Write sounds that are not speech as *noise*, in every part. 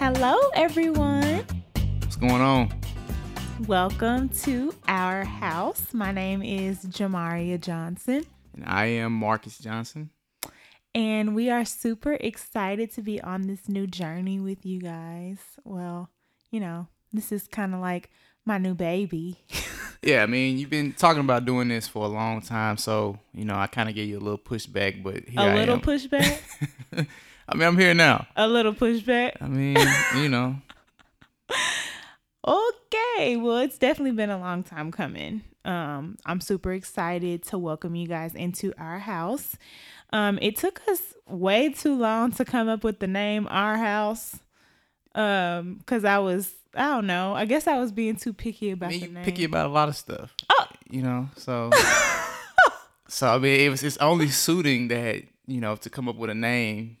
Hello, everyone. What's going on? Welcome to our house. My name is Jamaria Johnson, And I am Marcus Johnson. and we are super excited to be on this new journey with you guys. Well, you know, this is kind of like my new baby. *laughs* Yeah, I mean, you've been talking about doing this for a long time, so you know, I kind of gave you a little pushback, but here a little pushback. *laughs* I mean, I'm here now. a little pushback. I mean, you know, *laughs* Okay, well, it's definitely been a long time coming. Um, I'm super excited to welcome you guys into our house. Um, it took us way too long to come up with the name Our House. Um, because I was, I don't know, I guess I was being too picky I about mean, the name. picky about a lot of stuff. Oh. You know, so *laughs* so I mean, it was it's only suiting that you know to come up with a name,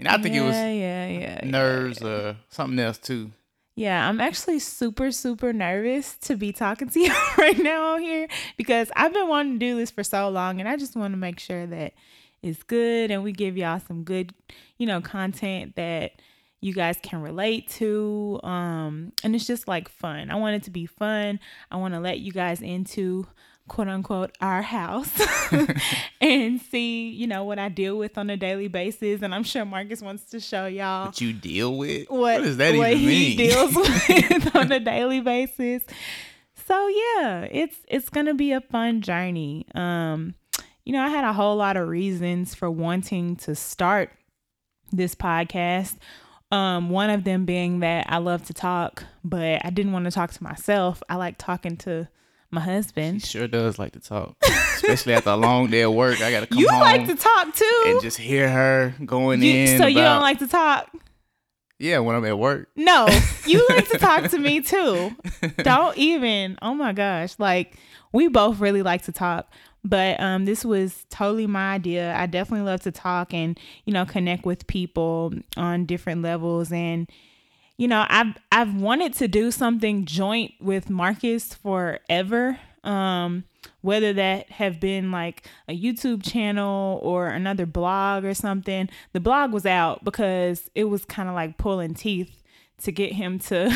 and I think it was yeah, yeah, yeah, nerves or something else too. Yeah, I'm actually super, super nervous to be talking to *laughs* you right now on here because I've been wanting to do this for so long and I just want to make sure that it's good and we give y'all some good, you know, content that you guys can relate to. Um, and it's just like fun. I want it to be fun. I want to let you guys into quote unquote our house *laughs* *laughs* and see, you know, what I deal with on a daily basis. And I'm sure Marcus wants to show y'all What you deal with? what, what does that what even he mean? deals *laughs* with on a daily basis. So yeah, it's it's gonna be a fun journey. Um, you know, I had a whole lot of reasons for wanting to start this podcast. Um, one of them being that I love to talk, but I didn't want to talk to myself. I like talking to my He husband. sure does like to talk, especially after a long day of work. I gotta come You home like to talk too. and just hear her going You- in. so you don't like to talk? Yeah, when I'm at work. No, you *laughs* like to talk to me too. Don't even. Oh my gosh. Like we both really like to talk. But um this was totally my idea. I definitely love to talk and, you know, connect with people on different levels and you know, I've I've wanted to do something joint with Marcus forever. Um, whether that have been like a YouTube channel or another blog or something. The blog was out because it was kind of like pulling teeth to get him to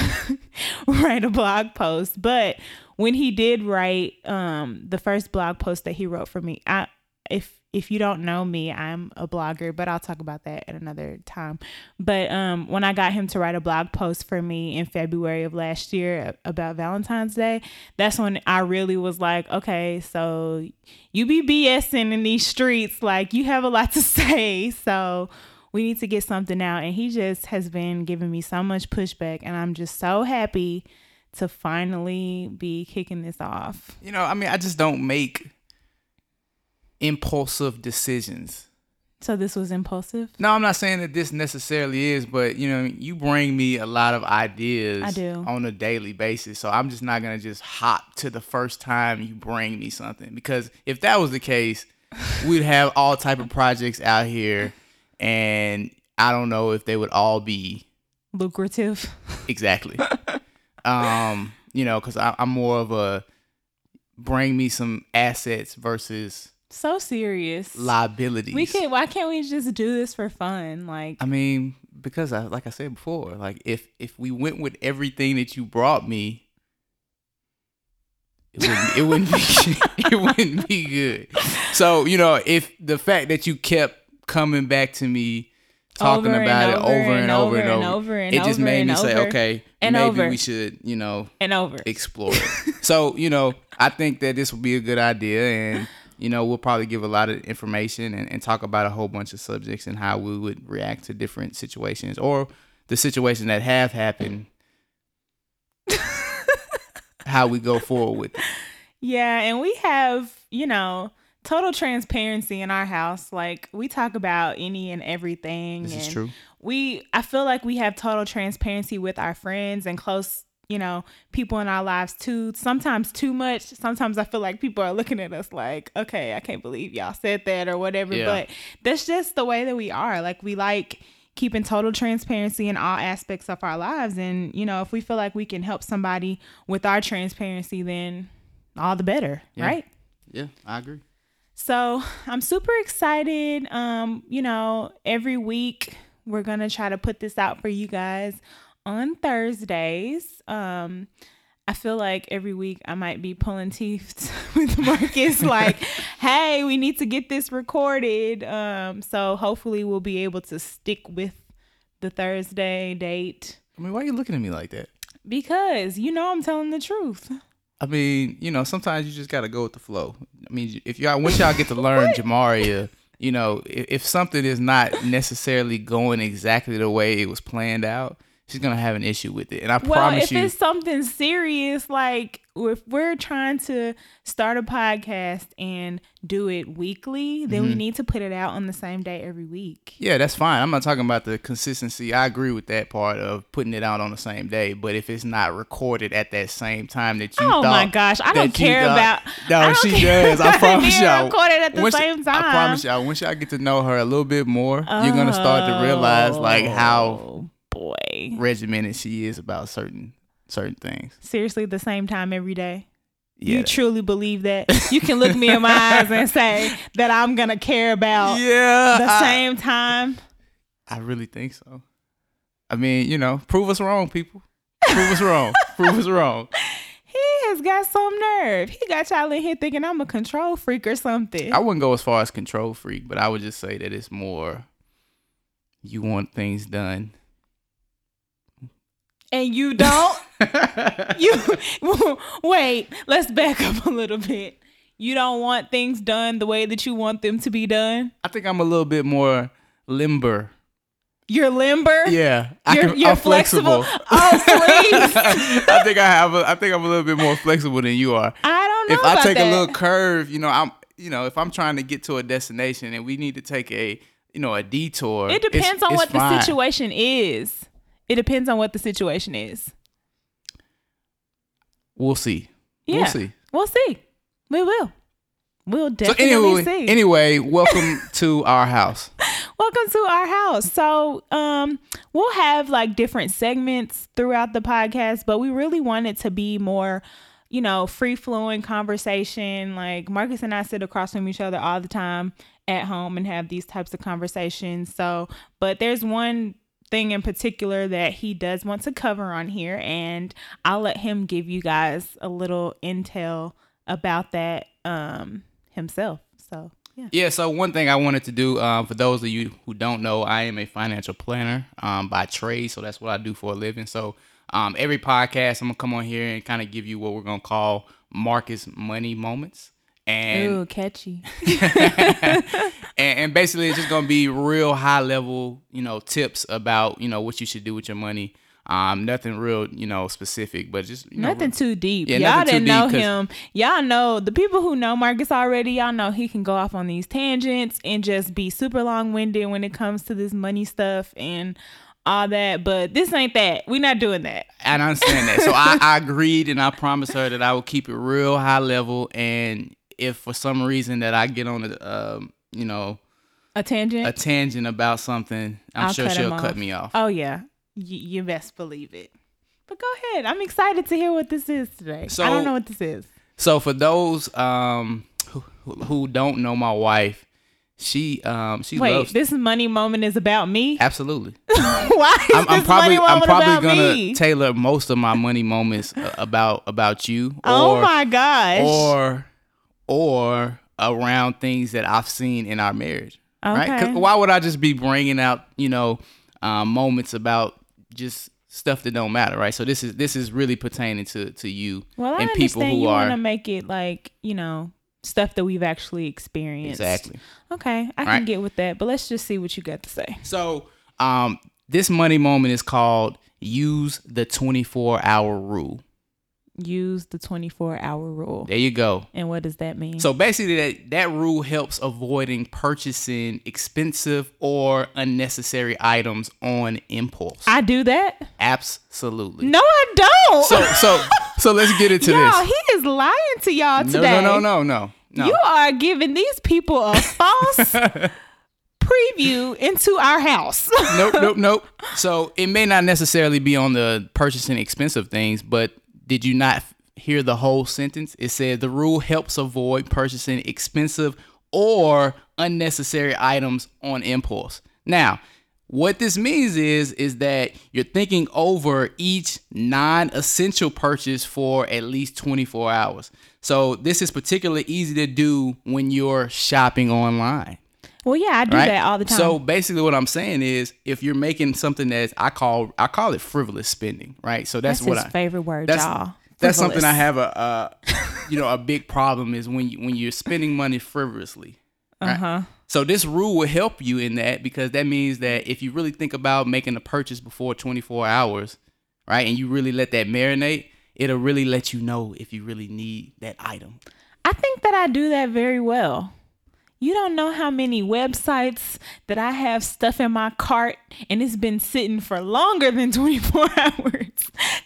*laughs* write a blog post. But when he did write um the first blog post that he wrote for me, I if if you don't know me, I'm a blogger, but I'll talk about that at another time. But um, when I got him to write a blog post for me in February of last year about Valentine's Day, that's when I really was like, okay, so you be BSing in these streets, like you have a lot to *laughs* say, so we need to get something out. And he just has been giving me so much pushback, and I'm just so happy to finally be kicking this off. You know, I mean, I just don't make impulsive decisions. So this was impulsive. No, I'm not saying that this necessarily is, but you know, you bring me a lot of ideas I do. on a daily basis. So I'm just not gonna just hop to the first time you bring me something. Because if that was the case, *laughs* we'd have all type of projects out here and I don't know if they would all be Lucrative. Exactly. *laughs* um, you know, because I'm more of a bring me some assets versus So serious. liabilities. We can. Why can't we just do this for fun? Like, I mean, because I, like I said before, like if if we went with everything that you brought me, it wouldn't it *laughs* wouldn't be *laughs* it wouldn't be good. So you know, if the fact that you kept coming back to me talking Over about it over over and, and over and over over, and over and it just made me say, okay, and maybe over. we should, you know, and over. explore it. so, you know, I think that this would be a good idea and you know, we'll probably give a lot of information and, and talk about a whole bunch of subjects and how we would react to different situations or the situations that have happened. *laughs* how we go forward with it. Yeah, and we have, you know, total transparency in our house. Like we talk about any and everything. This is true. We I feel like we have total transparency with our friends and close, you know, people in our lives too. Sometimes too much. Sometimes I feel like people are looking at us like, okay, I can't believe y'all said that or whatever. Yeah. But that's just the way that we are. Like we like keeping total transparency in all aspects of our lives. And, you know, if we feel like we can help somebody with our transparency, then all the better, Yeah. right? Yeah, I agree. So I'm super excited. Um, you know, every week we're gonna try to put this out for you guys on Thursdays. Um, I feel like every week I might be pulling teeth *laughs* with Marcus, like, *laughs* hey, we need to get this recorded. Um, so hopefully we'll be able to stick with the Thursday date I mean, why are you looking at me like that? because you know I'm telling the truth. I mean, you know, sometimes you just gotta go with the flow. I mean, if y'all once y'all get to learn *laughs* Jamaria, you know, if, if something is not necessarily going exactly the way it was planned out, she's gonna have an issue with it. And I Well, promise if you, if it's something serious, like if we're trying to start a podcast and do it weekly, then Mm-hmm. we need to put it out on the same day every week. yeah, that's fine. I'm not talking about the consistency. I agree with that part of putting it out on the same day. But if it's not recorded at that same time that you Oh my gosh, I don't care thought- about. *laughs* No, she does. I promise y'all. recorded at the Once- same time. I promise y'all. Once y'all get to know her a little bit more, you're gonna start to realize like how Oh boy, regimented she is about certain certain things. seriously, the same time every day. Yeah. You truly believe that? *laughs* You can look me in my eyes and say that I'm gonna care about yeah. the I- same time. I really think so. I mean, you know, prove us wrong, people. Prove us wrong. *laughs* Prove us wrong. He has got some nerve. He got y'all in here thinking I'm a control freak or something. I wouldn't go as far as control freak, but I would just say that it's more you want things done. And you don't. *laughs* you *laughs* wait. Let's back up a little bit. You don't want things done the way that you want them to be done. I think I'm a little bit more limber. You're limber. Yeah, You're, can, you're flexible. flexible. Oh please. *laughs* I think I have. A, I think I'm a little bit more flexible than you are. I don't know if I take that. a little curve, you know, I'm, you know, if I'm trying to get to a destination and we need to take a, you know, a detour. it depends on what fine. the situation is. It depends on what the situation is. We'll see. Yeah. We'll see. We'll see. We will. We'll So definitely anyway, see. anyway, welcome *laughs* to our house. Welcome to our house. So, um, we'll have like different segments throughout the podcast, but we really want it to be more, you know, free flowing conversation. Like Marcus and I sit across from each other all the time at home and have these types of conversations. So, but there's one thing in particular that he does want to cover on here, and I'll let him give you guys a little intel about that um himself. So, yeah. Yeah. So one thing I wanted to do, um, for those of you who don't know, I am a financial planner um, by trade. So that's what I do for a living. So um, every podcast, I'm gonna come on here and kind of give you what we're gonna call Marcus money moments. And Ooh, catchy. *laughs* and, and basically it's just gonna be real high level, you know, tips about you know what you should do with your money. Um, nothing real, you know, specific, but just you know, Nothing too deep. Yeah, y'all didn't know him. Y'all know the people who know Marcus already. Y'all know he can go off on these tangents and just be super long winded when it comes to this money stuff and all that. But this ain't that. We're not doing that. And I understand that. So I, *laughs* I agreed and I promised her that I would keep it real high level. And if for some reason that I get on a, um, you know, A tangent. a tangent about something, I'm I'll sure cut she'll cut off. me off. oh yeah, y- you best believe it. But go ahead. I'm excited to hear what this is today. So- I don't know what this is. So for those um who, who don't know my wife, she um she Wait, loves this money moment is about me. *laughs* absolutely. Why is I'm, I'm probably I'm probably gonna me? tailor most of my money moments uh, about about you. oh my gosh. or or around things that I've seen in our marriage. Right? Okay. why would I just be bringing out, you know, um, moments about just stuff that don't matter, right? So this is this is really pertaining to to you Well, I and people understand who you are want to make it like you know stuff that we've actually experienced. exactly. Okay, I can Right. get with that, but let's just see what you got to say. So um, this money moment is called use the 24 hour rule. Use the twenty-four hour rule. There you go. And what does that mean? So basically, that that rule helps avoiding purchasing expensive or unnecessary items on impulse. I do that. Absolutely. No, I don't. So so *laughs* so let's get into y'all, this. he is lying to y'all No today. no no no no no. You are giving these people a false *laughs* preview into our house. nope nope *laughs* nope. So it may not necessarily be on the purchasing expensive things, but did you not hear the whole sentence? It said the rule helps avoid purchasing expensive or unnecessary items on impulse. Now, What this means is is that you're thinking over each non-essential purchase for at least 24 hours. So this is particularly easy to do when you're shopping online. Well, yeah, I do Right? that all the time. So basically what I'm saying is if you're making something that's I call I call it frivolous spending, right? So that's, that's what his I favorite word, that's y'all. that's something I have a uh, you know a big problem is when you, when you're spending money frivolously. Uh huh. So this rule will help you in that because that means that if you really think about making a purchase before 24 hours, right, and you really let that marinate, it'll really let you know if you really need that item. I think that I do that very well. You don't know how many websites that I have stuff in my cart and it's been sitting for longer than *laughs* 24 hours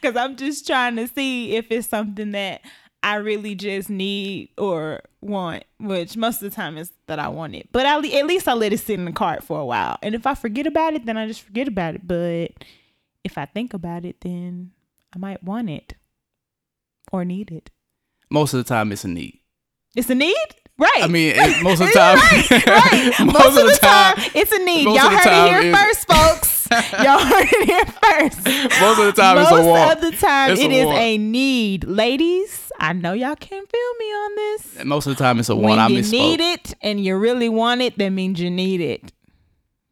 because I'm just trying to see if it's something that I really just need or want, which most of the time is that I want it. But I, at least I let it sit in the cart for a while. And if I forget about it, then I just forget about it. But if I think about it, then I might want it or need it. Most of the time, it's a need. It's a need, right? I mean, it, *laughs* *laughs* most of the time, right, right. Most, of the time, it's a need. Y'all heard it here is- first, *laughs* folks. Y'all heard it here first. most of the time, Most it's a want. Most of the time, It's a it is want. a need. Ladies, I know y'all can feel me on this. most of the time, it's a When want. I you misspoke. need it and you really want it, that means you need it.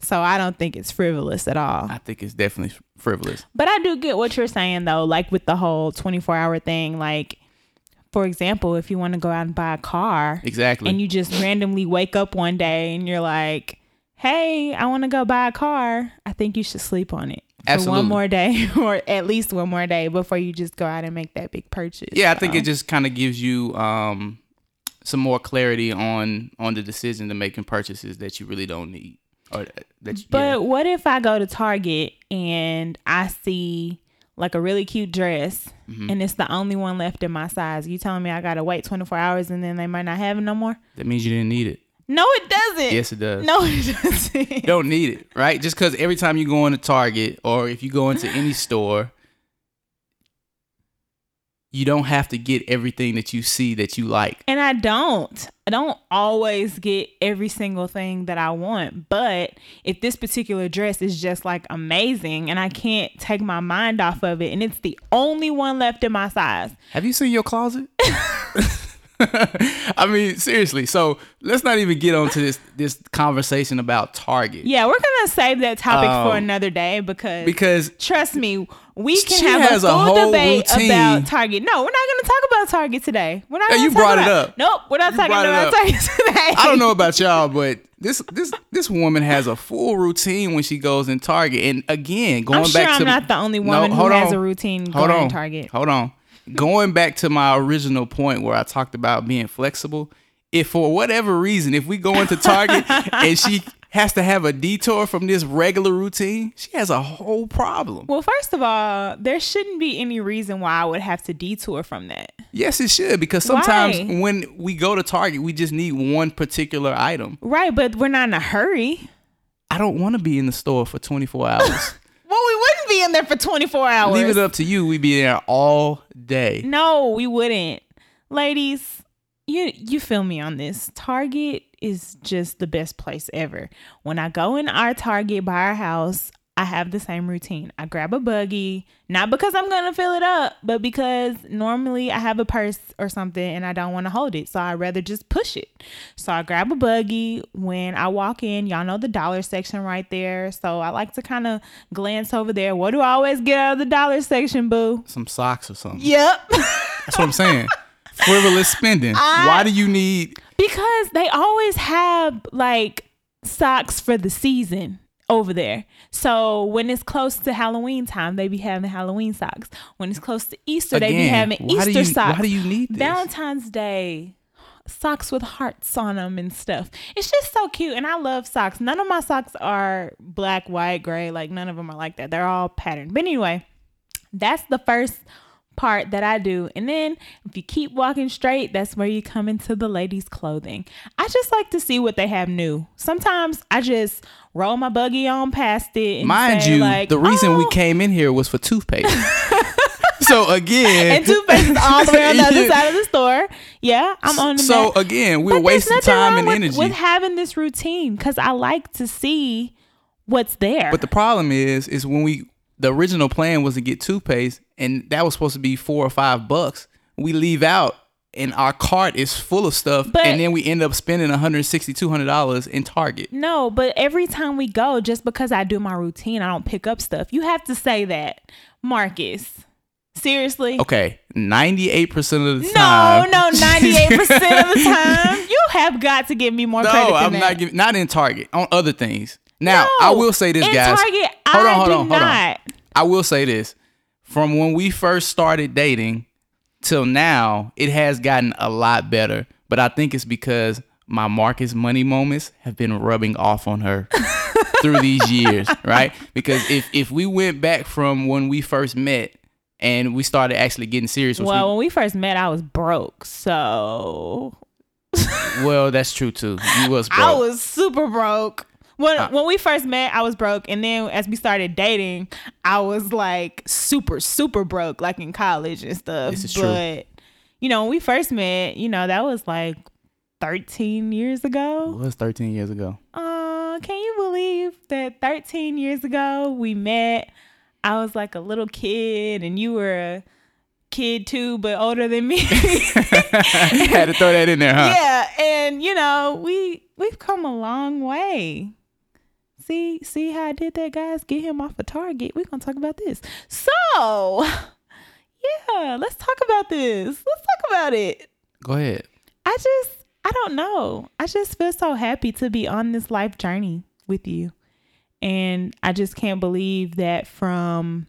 So I don't think it's frivolous at all. I think it's definitely frivolous. But I do get what you're saying though, like with the whole 24 hour thing. Like, for example, if you want to go out and buy a car, Exactly. and you just randomly wake up one day and you're like, "Hey, I want to go buy a car." I think you should sleep on it for Absolutely. one more day, *laughs* or at least one more day before you just go out and make that big purchase. yeah, I think it just kind of gives you um, some more clarity on on the decision to making purchases that you really don't need or that. You, But yeah. what if I go to Target and I see like a really cute dress, Mm-hmm. and it's the only one left in my size? You telling me I gotta wait 24 hours and then they might not have it no more? that means you didn't need it. No, it doesn't. Yes, it does. No, it doesn't. You *laughs* don't need it, right? Just because every time you go into Target or if you go into any store, you don't have to get everything that you see that you like. And I don't. I don't always get every single thing that I want. But if this particular dress is just like amazing and I can't take my mind off of it and it's the only one left in my size. Have you seen your closet? *laughs* *laughs* I mean, seriously. So let's not even get onto this this conversation about Target Yeah, we're gonna save that topic for Um, another day because because trust me, we can have a a full whole debate routine. about Target. No, we're not gonna talk about Target today. We're not Hey, you brought it up. Nope, we're not You talking about. Target *laughs* today. I don't know about y'all, but this this this woman has a full routine when she goes in Target. And again, going I'm sure back I'm to not the only No, woman who hold has a routine Hold going on, to Target. Hold on. Going back to my original point where I talked about being flexible, if for whatever reason, if we go into Target *laughs* and she has to have a detour from this regular routine, she has a whole problem. Well, first of all, there shouldn't be any reason why I would have to detour from that. Yes, it should because sometimes Why? when we go to Target, we just need one particular item. Right, but we're not in a hurry. I don't want to be in the store for 24 hours. *laughs* Well, we wouldn't be in there for 24 hours. Leave it up to you. We'd be there all day. No, we wouldn't. Ladies, you you feel me on this. Target is just the best place ever. When I go in our Target by our house, I have the same routine. I grab a buggy, not because I'm going to fill it up, but because normally I have a purse or something and I don't want to hold it. So I'd rather just push it. So I grab a buggy. When I walk in, y'all know the dollar section right there. So I like to kind of glance over there. What do I always get out of the dollar section, boo? Some socks or something. Yep. *laughs* That's what I'm saying. Frivolous spending. I- Why do you need? Because they always have like socks for the season over there. So when it's close to Halloween time, they be having Halloween socks. When it's close to Easter, they be having Easter you- socks. why do you need this? Valentine's Day socks with hearts on them and stuff. It's just so cute and I love socks. None of my socks are black, white, gray, like none of them are like that. They're all patterned. But anyway, that's the first part that I do. And then if you keep walking straight, that's where you come into the ladies' clothing. I just like to see what they have new. Sometimes I just roll my buggy on past it. And Mind say, you, like, the reason we "Oh." came in here was for toothpaste. *laughs* so again, and toothpaste is all the way on the other *laughs* side of the store. Yeah, I'm on So again, we're But wasting time and with, energy. with having this routine because I like to see what's there. But the problem is, is when we the original plan was to get toothpaste, and that was supposed to be four or five bucks. We leave out, and our cart is full of stuff, But- and then we end up spending 160 200 dollars in Target. no, but every time we go, just because I do my routine, I don't pick up stuff. You have to say that, Marcus. Seriously. Okay, 98 percent of the No, time. no, no *laughs* ninety-eight percent of the time, you have got to give me more credit No, than I'm that. not giving. Not in Target. On other things. Now, No, I will say this, in guys. Target, hold on, hold on, hold on. I will say this. From when we first started dating till now, it has gotten a lot better. But I think it's because my Marcus money moments have been rubbing off on her *laughs* through these years, right? Because if if we went back from when we first met and we started actually getting serious, Well, when we first met, I was broke, so well, that's true too. You was *laughs* broke. I was super broke. When Uh. when we first met, I was broke, and then as we started dating, I was like super super broke, like in college and stuff. This is true. but you know, when we first met, you know, that was like thirteen years ago. it was 13 years ago. Uh, can you believe that thirteen years ago we met? I was like a little kid, and you were a kid too, but older than me. *laughs* Had to throw that in there, huh? yeah and you know we we've come a long way see see how i did that guys? Get him off of target. We're gonna talk about this. So *laughs* yeah let's talk about this. Let's talk about it. Go ahead. i just i don't know. I just feel so happy to be on this life journey with you. And i just can't believe that from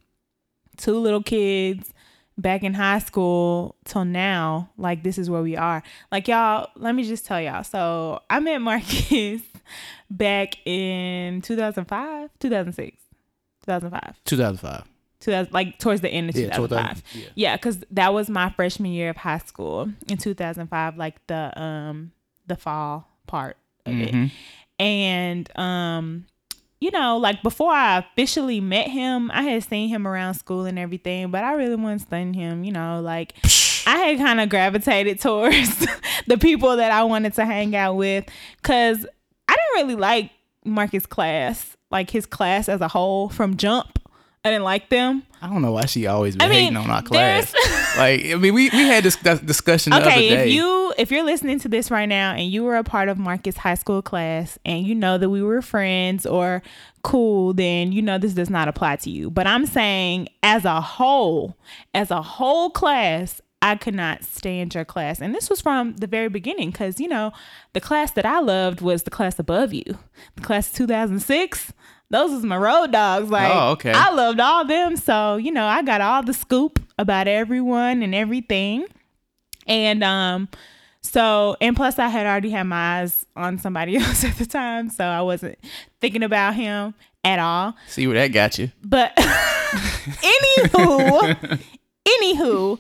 two little kids back in high school till now, like this is where we are. Like y'all, let me just tell y'all. So I met Marcus *laughs* back in 2005, 2006, 2005. 2005. 2000, like towards the end of Yeah, 2005. 2000, yeah. Yeah, because that was my freshman year of high school in 2005, like the um the fall part of it Mhm. and um you know like before i officially met him i had seen him around school and everything but i really wasn't studying him you know like i had kind of gravitated *laughs* towards the people that i wanted to hang out with because i didn't really like marcus class like his class as a whole from jump i didn't like them I don't know why she always been I mean, hating on our class. like, I mean, we, we had this discussion the other okay day. if you if you're listening to this right now and you were a part of marcus high school class and you know that we were friends or cool then you know this does not apply to you but i'm saying as a whole as a whole class I could not stand your class. And this was from the very beginning because, you know, the class that I loved was the class above you. The class of 2006, those was my road dogs. Like, Oh, okay. I loved all them. So, you know, I got all the scoop about everyone and everything. And um, so and plus I had already had my eyes on somebody *laughs* else at the time, so I wasn't thinking about him at all. See where that got you. But *laughs* anywho, anywho,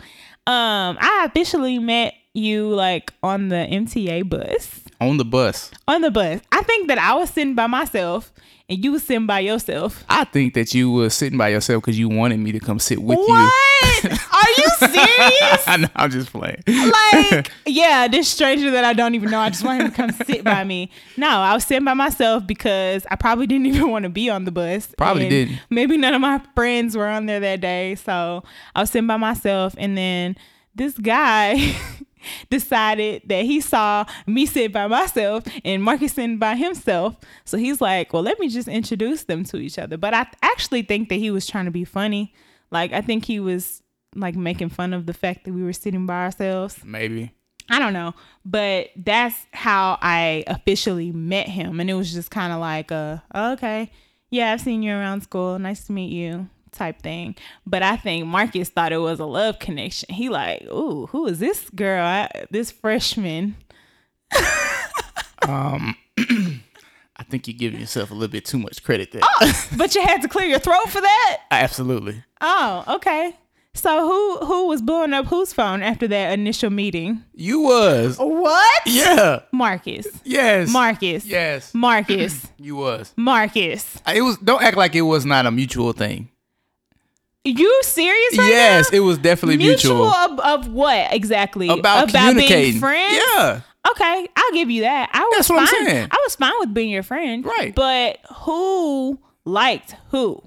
um, I officially met you like on the MTA bus. On the bus. On the bus. I think that I was sitting by myself and you was sitting by yourself. I think that you were sitting by yourself because you wanted me to come sit with you. what? Are you *laughs* serious? I know, I'm just playing. like, *laughs* yeah, this stranger that I don't even know, I just want him to come sit by me. No, I was sitting by myself because I probably didn't even want to be on the bus. Probably didn't. Maybe none of my friends were on there that day. So I was sitting by myself. And then this guy *laughs* decided that he saw me sit by myself and Marcus sitting by himself. So he's like, well, let me just introduce them to each other. But I actually think that he was trying to be funny. Like, I think he was like making fun of the fact that we were sitting by ourselves. Maybe. I don't know, but that's how I officially met him, and it was just kind of like a oh, okay, yeah, I've seen you around school, nice to meet you type thing. But I think Marcus thought it was a love connection. He like, ooh, who is this girl? I, this freshman. *laughs* Um, *clears throat* I think you're giving yourself a little bit too much credit there. Oh, But you had to clear your throat for that. *laughs* Absolutely. Oh, okay. So who who was blowing up whose phone after that initial meeting? You was. What? Yeah. Marcus. Yes. Marcus. Yes. Marcus. *clears throat* You was. Marcus. It was. Don't act like it was not a mutual thing. You serious right yes, now? it was definitely mutual. mutual of, of what exactly? About, being communicating. friends. Yeah. Okay, I'll give you that. I was That's what I'm fine. saying. I was fine with being your friend. Right. But who liked who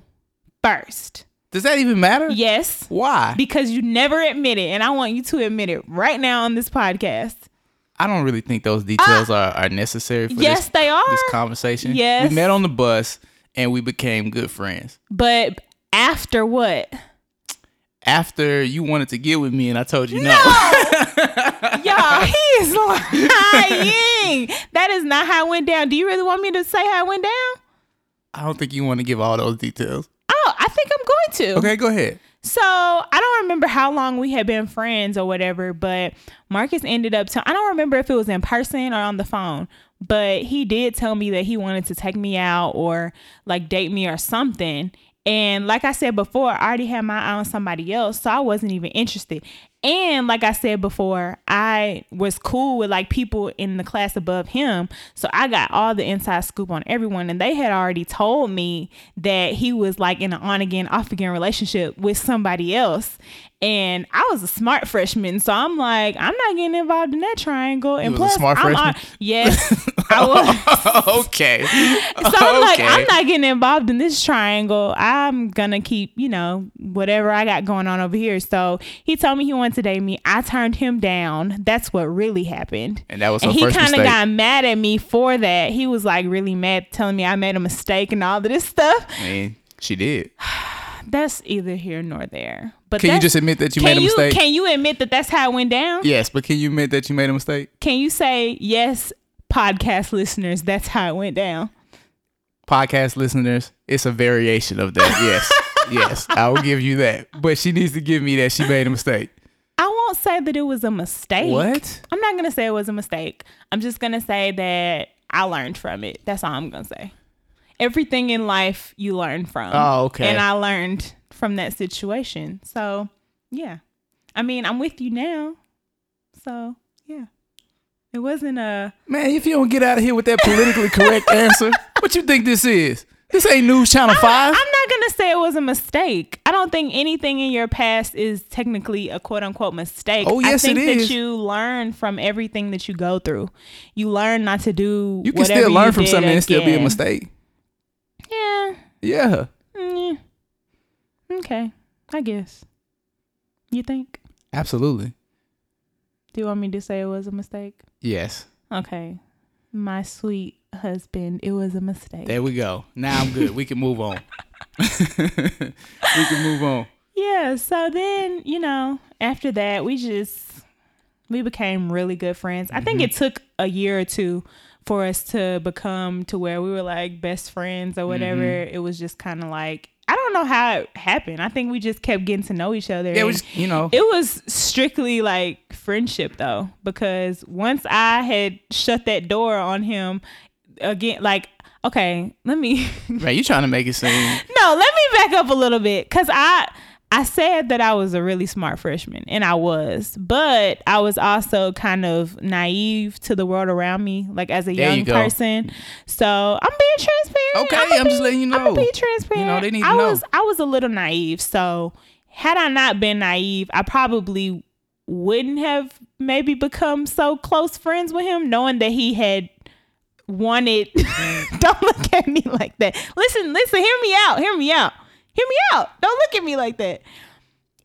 first? Does that even matter? Yes. Why? Because you never admit it, and I want you to admit it right now on this podcast. I don't really think those details ah! are, are necessary for. Yes, this, they are. this conversation. Yes. We met on the bus and we became good friends. But after what? After you wanted to get with me and I told you no. *laughs* Y'all, he is lying. that is not how it went down. Do you really want me to say how it went down? I don't think you want to give all those details. Oh, I think I'm going to. Okay, go ahead. So I don't remember how long we had been friends or whatever, but Marcus ended up. I I don't remember if it was in person or on the phone, but he did tell me that he wanted to take me out or like date me or something. And like I said before, I already had my eye on somebody else, so I wasn't even interested. And like I said before, I was cool with like people in the class above him. So I got all the inside scoop on everyone. And they had already told me that he was like in an on again, off again relationship with somebody else. And I was a smart freshman. So I'm like, I'm not getting involved in that triangle. And was a plus, smart I'm freshman? on- yes, I *laughs* was. okay. So I'm like, Okay. I'm not getting involved in this triangle. I'm gonna keep, you know, whatever I got going on over here. So he told me he wanted to date me. I turned him down. That's what really happened. And that was And he kind of got mad at me for that. He was like really mad, telling me I made a mistake and all of this stuff. I mean, she did. *sighs* *sighs* *sighs* That's either here nor there. But Can you just admit that you made a you, mistake? Can you admit that that's how it went down? yes, but can you admit that you made a mistake? Can you say yes, podcast listeners? That's how it went down. Podcast listeners, it's a variation of that. *laughs* Yes. yes, I will give you that. But she needs to give me that she made a mistake. I won't say that it was a mistake. What? I'm not gonna say it was a mistake. I'm just gonna say that I learned from it. That's all I'm gonna say. Everything in life you learn from. Oh, okay. And I learned from that situation. So yeah. I mean, I'm with you now. So yeah. It wasn't a Man, if you don't get out of here with that politically correct *laughs* answer, what you think this is? This ain't News Channel 5. I'm not gonna say it was a mistake. I don't think anything in your past is technically a quote unquote mistake. Oh, yes, I think it that is. you learn from everything that you go through. You learn not to do. you can still learn from something and still be a mistake. Yeah. Yeah. Mm, yeah. Okay. I guess. You think? Absolutely. Do you want me to say it was a mistake? Yes. Okay. My sweet husband, it was a mistake. There we go. Now I'm good. We can move on. *laughs* we can move on. Yeah, so then, you know, after that, we just we became really good friends. I think it took a year or two for us to become to where we were like best friends or whatever. Mm-hmm. It was just kind of like I don't know how it happened. I think we just kept getting to know each other. It was, you know, it was strictly like friendship though, because once I had shut that door on him again, like okay, let me man, you trying to make it seem. *laughs* no, let me back up a little bit because I I said that I was a really smart freshman, and I was, but I was also kind of naive to the world around me, like as a There young go. person. So I'm being transparent. Okay, I'ma I'm just letting you know. Know. be transparent. You know, they need to I know. was I was a little naive, so had I not been naive, I probably wouldn't have maybe become so close friends with him, knowing that he had wanted. *laughs* Mm. *laughs* Don't look at me like that. Listen, listen, hear me out. Hear me out. Hear me out. Don't look at me like that.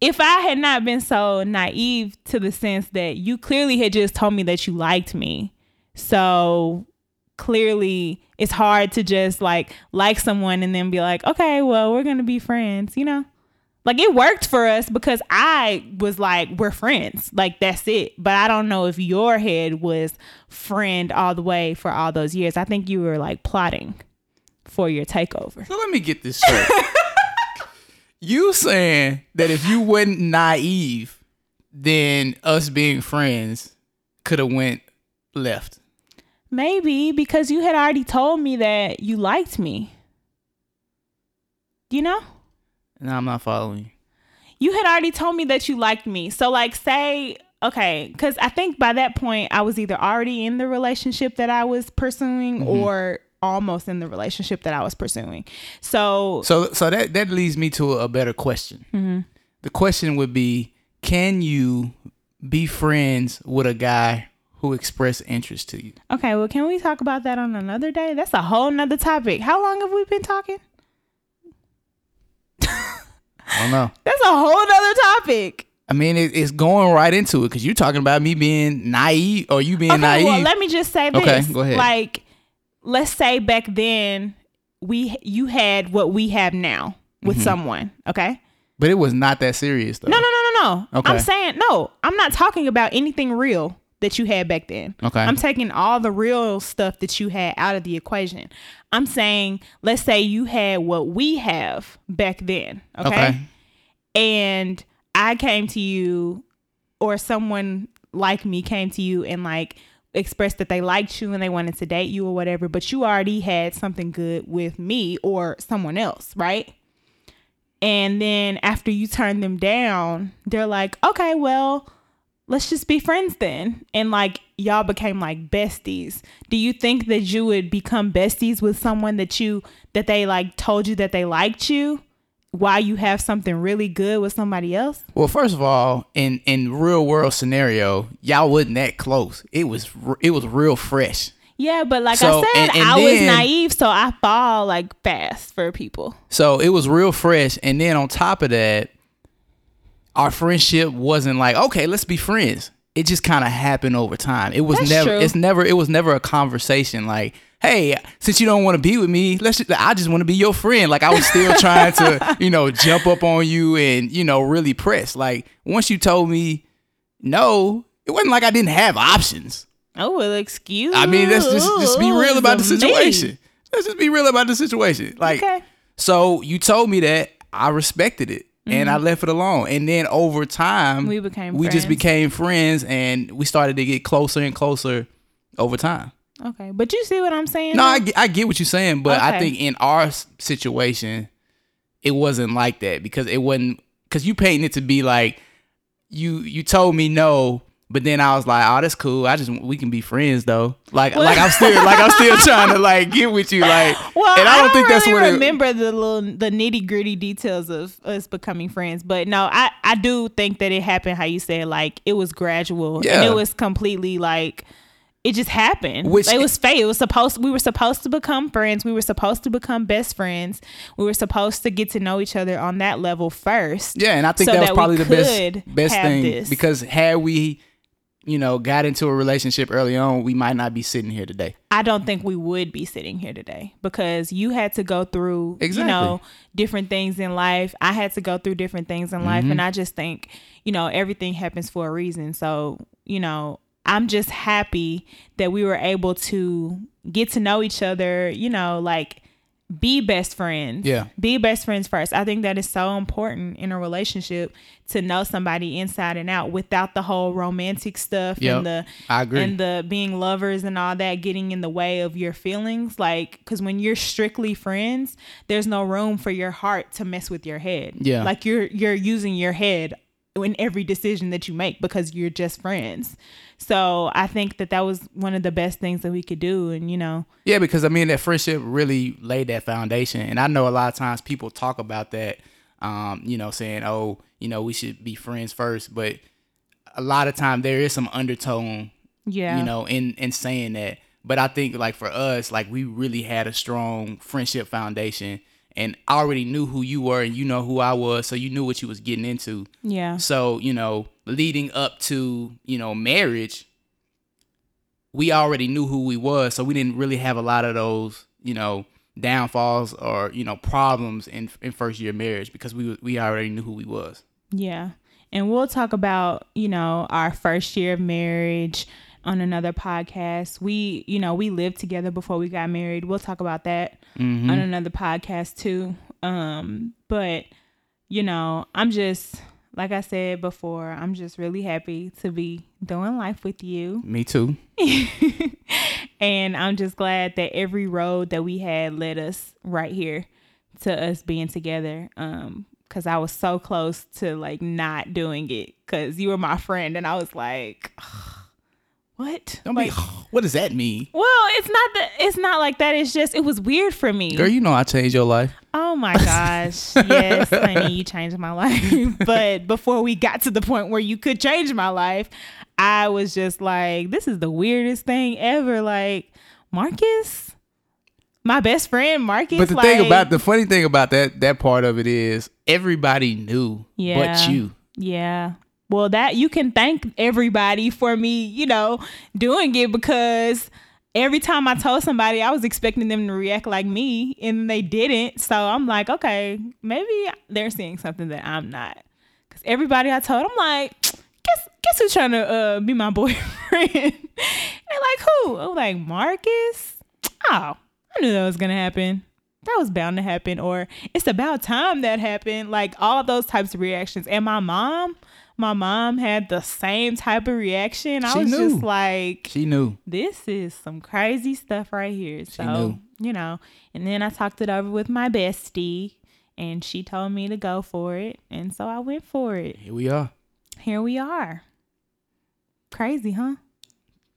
If I had not been so naive to the sense that you clearly had just told me that you liked me. So clearly it's hard to just like like someone and then be like, okay, well, we're going to be friends, you know? Like it worked for us because I was like, we're friends. Like that's it. But I don't know if your head was friend all the way for all those years. I think you were like plotting for your takeover. So let me get this straight. *laughs* you saying that if you wasn't naive, then us being friends could have went left. Maybe because you had already told me that you liked me. You know? No, I'm not following you. you had already told me that you liked me. So like say okay, cuz I think by that point I was either already in the relationship that I was pursuing mm-hmm. or almost in the relationship that I was pursuing. So So so that that leads me to a better question. Mm-hmm. The question would be, can you be friends with a guy who express interest to you? okay, well can we talk about that on another day? That's a whole nother topic. How long have we been talking? I don't know. That's a whole nother topic. I mean, it, it's going right into it because you're talking about me being naive or you being Okay, naive. well, let me just say this. Okay, go ahead. Like, let's say back then we you had what we have now Mm-hmm. with someone. Okay. but it was not that serious though. No, no, no, no, no. Okay. I'm saying no. I'm not talking about anything real that you had back then. Okay. I'm taking all the real stuff that you had out of the equation. I'm saying, let's say you had what we have back then. Okay. Okay. And I came to you, or someone like me came to you and like expressed that they liked you and they wanted to date you or whatever, but you already had something good with me or someone else, right? And then after you turn them down, they're like, okay, well, let's just be friends then. And like y'all became like besties. Do you think that you would become besties with someone that you that they like told you that they liked you while you have something really good with somebody else? Well, first of all, in in real world scenario, y'all wasn't that close. It was it was real fresh. Yeah, but like So, I said, and- and I was naive, so I fall like fast for people. So it was real fresh, and then on top of that, our friendship wasn't like okay, let's be friends. It just kind of happened over time. It was That's never. true. It's never. It was never a conversation like, hey, since you don't want to be with me, let's. Just, I just want to be your friend. Like I was still *laughs* trying to, you know, jump up on you and you know really press. Like once you told me no, it wasn't like I didn't have options. Oh well, excuse. I mean, let's just just be real about the me. situation. Let's just be real about the situation. Like, Okay. so you told me that I respected it and I left it alone. And then over time, Mm-hmm. We became we just friends. became friends and we started to get closer and closer over time. Okay, but you see what I'm saying? No. I, get- I get what you're saying, but I think in our situation, it wasn't like that because it wasn't because you painting it to be like you you told me no, but then I was like, oh, that's cool. I just we can be friends though. Like like I'm still like I'm still trying to like get with you. Like, *laughs* Well, and I don't think that's really what it, remember the little the nitty gritty details of us becoming friends. But no, I I do think that it happened how you said like it was gradual and Yeah. it was completely like it just happened. Which- it was fate. It was supposed we were supposed to become friends. We were supposed to become best friends. We were supposed to get to know each other on that level first. Yeah, and I think so that was that probably the best best thing this. because had we, you know, got into a relationship early on, we might not be sitting here today. I don't think we would be sitting here today because you had to go through, Exactly. you know, different things in life. I had to go through different things in Mm-hmm. life. And I just think, you know, everything happens for a reason. So, you know, I'm just happy that we were able to get to know each other, you know, like be best friends. Yeah. Be best friends first. I think that is so important in a relationship to know somebody inside and out without the whole romantic stuff Yep. and the I agree. and the being lovers and all that getting in the way of your feelings like because when you're strictly friends there's no room for your heart to mess with your head Yeah. like you're you're using your head in every decision that you make because you're just friends so i think that that was one of the best things that we could do and you know Yeah, because I mean that friendship really laid that foundation, and I know a lot of times people talk about that, um, you know, saying, "Oh, you know, we should be friends first. but a lot of time there is some undertone, yeah you know, in in saying that. But I think like for us, like we really had a strong friendship foundation, and I already knew who you were, and you know who I was, so you knew what you was getting into. yeah So, you know, leading up to, you know, marriage, we already knew who we was, so we didn't really have a lot of those, you know, downfalls or, you know, problems in in first year marriage because we we already knew who we was. Yeah. And we'll talk about, you know, our first year of marriage on another podcast. We, you know, we lived together before we got married. We'll talk about that Mm-hmm. on another podcast too. Um, but you know, I'm just like I said before, I'm just really happy to be doing life with you. *laughs* Me too. and I'm just glad that every road that we had led us right here to us being together. Um, cause I was so close to like not doing it because you were my friend, and I was like, what? Don't like, be *sighs* what does that mean? well, it's not that. It's not like that. It's just it was weird for me. Girl, you know I changed your life. Oh my *laughs* gosh. yes, honey, you changed my life. *laughs* but before we got to the point where you could change my life, I was just like, this is the weirdest thing ever. Like, Marcus? my best friend Marcus. But the like, thing about the funny thing about that that part of it is everybody knew Yeah. but you. Yeah. Well, that you can thank everybody for me, you know, doing it because every time I told somebody, I was expecting them to react like me and they didn't. So I'm like, okay, maybe they're seeing something that I'm not. Because everybody I told, I'm like, guess guess who's trying to uh, be my *laughs* boyfriend? They're like, who? I'm like, Marcus? Oh, I knew that was to happen that was bound to happen or it's about time that happened like all of those types of reactions and my mom my mom had the same type of reaction i She was knew. just like She knew. this is some crazy stuff right here so knew. you know and then i talked it over with my bestie and she told me to go for it and so i went for it Here we are. here we are crazy huh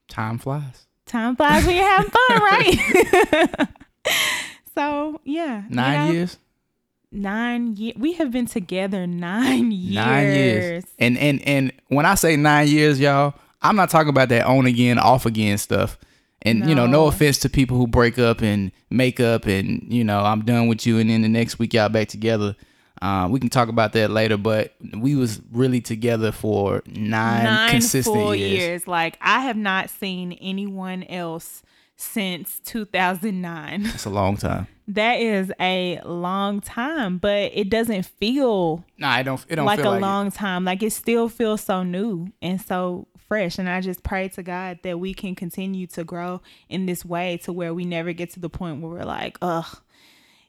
Time flies. time flies when you're having fun *laughs* right *laughs* so yeah you Nine know, years. Nine years. We have been together nine years. Nine years. And and and when I say nine years, y'all, I'm not talking about that on again, off again stuff. And you know, no No. offense to people who break up and make up and you know, I'm done with you and then the next week y'all back together. Uh, we can talk about that later, but we was really together for nine, Nine consistent years. years. Like I have not seen anyone else since 2009. That's a long time. that is a long time, but it doesn't feel Nah, it don't. It don't like feel a like it. long time. Like it still feels so new and so fresh. And I just pray to God that we can continue to grow in this way to where we never get to the point where we're like, ugh,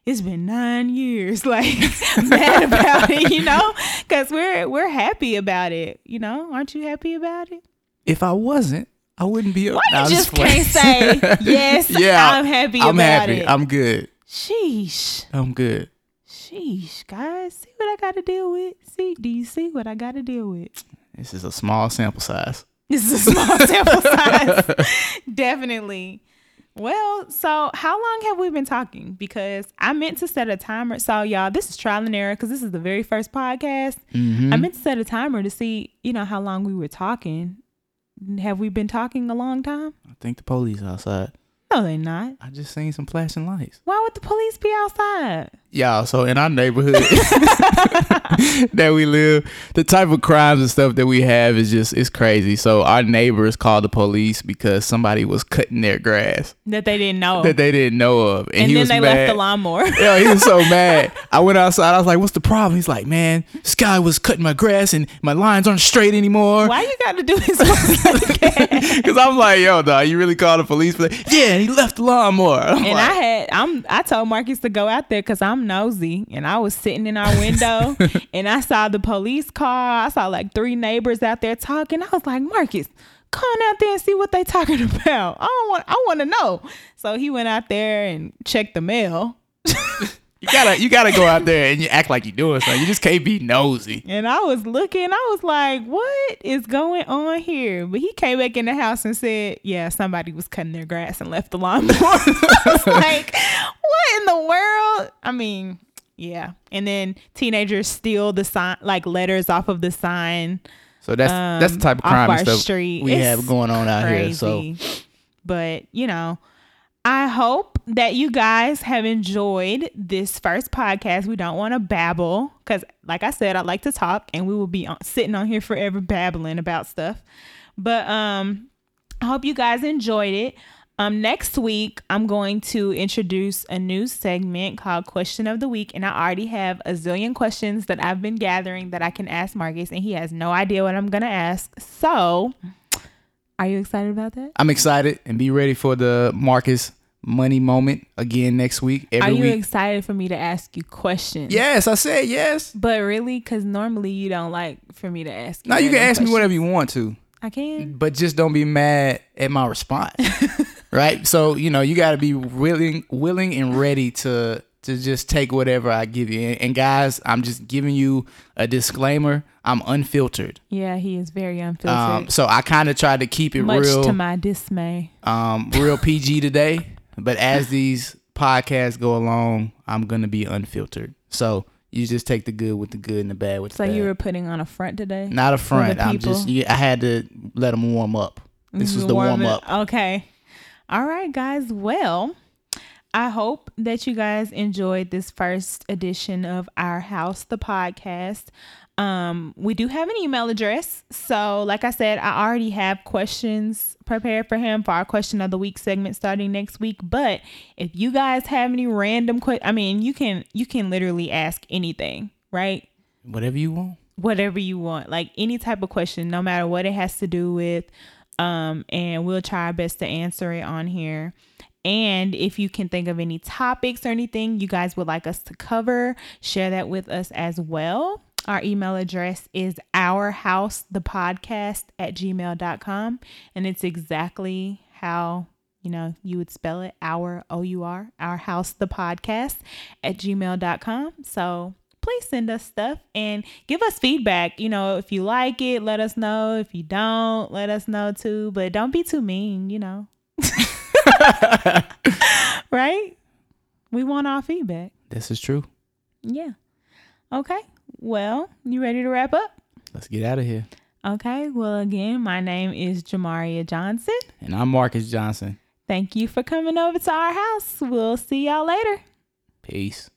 it's been nine years, *laughs* like *laughs* mad about it, you know? Because we're we're happy about it, you know? Aren't you happy about it? If I wasn't, I wouldn't be. Why you just can't say *laughs* yes? *laughs* yeah, I'm happy I'm about happy. it. I'm good. Sheesh. I'm good. Sheesh, guys. See what I gotta deal with? See, do you see what I gotta deal with? This is a small sample size. This is a small *laughs* sample size. Definitely. Well, so how long have we been talking? Because I meant to set a timer. So, y'all, this is trial and error because this is the very first podcast. Mm-hmm. I meant to set a timer to see, you know, how long we were talking. Have we been talking a long time? I think the police outside. No, they're not. I just seen some flashing lights. Why would the police be outside? Y'all, so in our neighborhood *laughs* that we live, the type of crimes and stuff that we have is just it's crazy. So our neighbors called the police because somebody was cutting their grass That they didn't know. that they didn't know of. And, and he then they mad. left the lawnmower. *laughs* yeah, he was so *laughs* mad. I went outside. I was like, "What's the problem?" He's like, "Man, this guy was cutting my grass and my lines aren't straight anymore." Why you got to do this? Because I'm like, "Yo, dog, you really called the police for that?" Yeah, and he left the lawnmower. I'm I like, had I'm I told Marcus to go out there because I'm nosy, and I was sitting in our window, *laughs* and I saw the police car. I saw like three neighbors out there talking. I was like, Marcus, come on out there and see what they talking *laughs* about. I don't want I want to know. So he went out there and checked the mail. *laughs* you gotta, you gotta go out there and you act like you're doing something. You just can't be nosy. And I was looking, I was like, what is going on here? But he came back in the house and said, yeah, somebody was cutting their grass and left the lawnmower. I was like, what in the world? I mean, yeah. And then teenagers steal the sign, like letters off of the sign. So that's that's the um, type of crime our and stuff street. we It's have going on out here. So But, you know, I hope that you guys have enjoyed this first podcast. We don't want to babble because, like I said, I like to talk and we will be on, sitting on here forever babbling about stuff. But um, I hope you guys enjoyed it. Um, next week, I'm going to introduce a new segment called Question of the Week. And I already have a zillion questions that I've been gathering that I can ask Marcus, and he has no idea what I'm going to ask. So, are you excited about that? I'm excited and be ready for the Marcus money moment again next week. Are you week. excited for me to ask you questions? yes, I said yes. But really, because normally you don't like for me to ask you. Now you can ask me whatever you want to, I can. but just don't be mad at my response. *laughs* right? So, you know, you got to be willing willing and ready to to just take whatever I give you. And, and guys, I'm just giving you a disclaimer. I'm unfiltered. Yeah, he is very unfiltered. Um, so I kind of tried to keep it much real to my dismay. um, real *laughs* PG today. But as these podcasts go along, I'm gonna be unfiltered. So you just take the good with the good and the bad with So the bad. you were putting on a front today. Not a front. I'm just. I had to let them warm up. This was the warm, warm up. Okay. All right, guys. Well, I hope that you guys enjoyed this first edition of Our House, the podcast. Um, we do have an email address. So, like I said, I already have questions prepared for him for our question of the week segment starting next week. But if you guys have any random questions, I mean, you can you can literally ask anything, right? Whatever you want. Whatever you want, like any type of question, no matter what it has to do with. Um, and we'll try our best to answer it on here. And if you can think of any topics or anything you guys would like us to cover, share that with us as well. Our email address is ourhousethepodcast at gmail.com. And it's exactly how, you know, you would spell it our O U R, our house the podcast at gmail.com. So please send us stuff and give us feedback. You know, if you like it, let us know. If you don't, let us know too. But don't be too mean, you know. *laughs* right? We want our feedback. This is true. Yeah. Okay. Well, you ready to wrap up? Let's get out of here. Okay. Well, again, my name is Jamaria Johnson. And I'm Marcus Johnson. Thank you for coming over to our house. We'll see y'all later. Peace.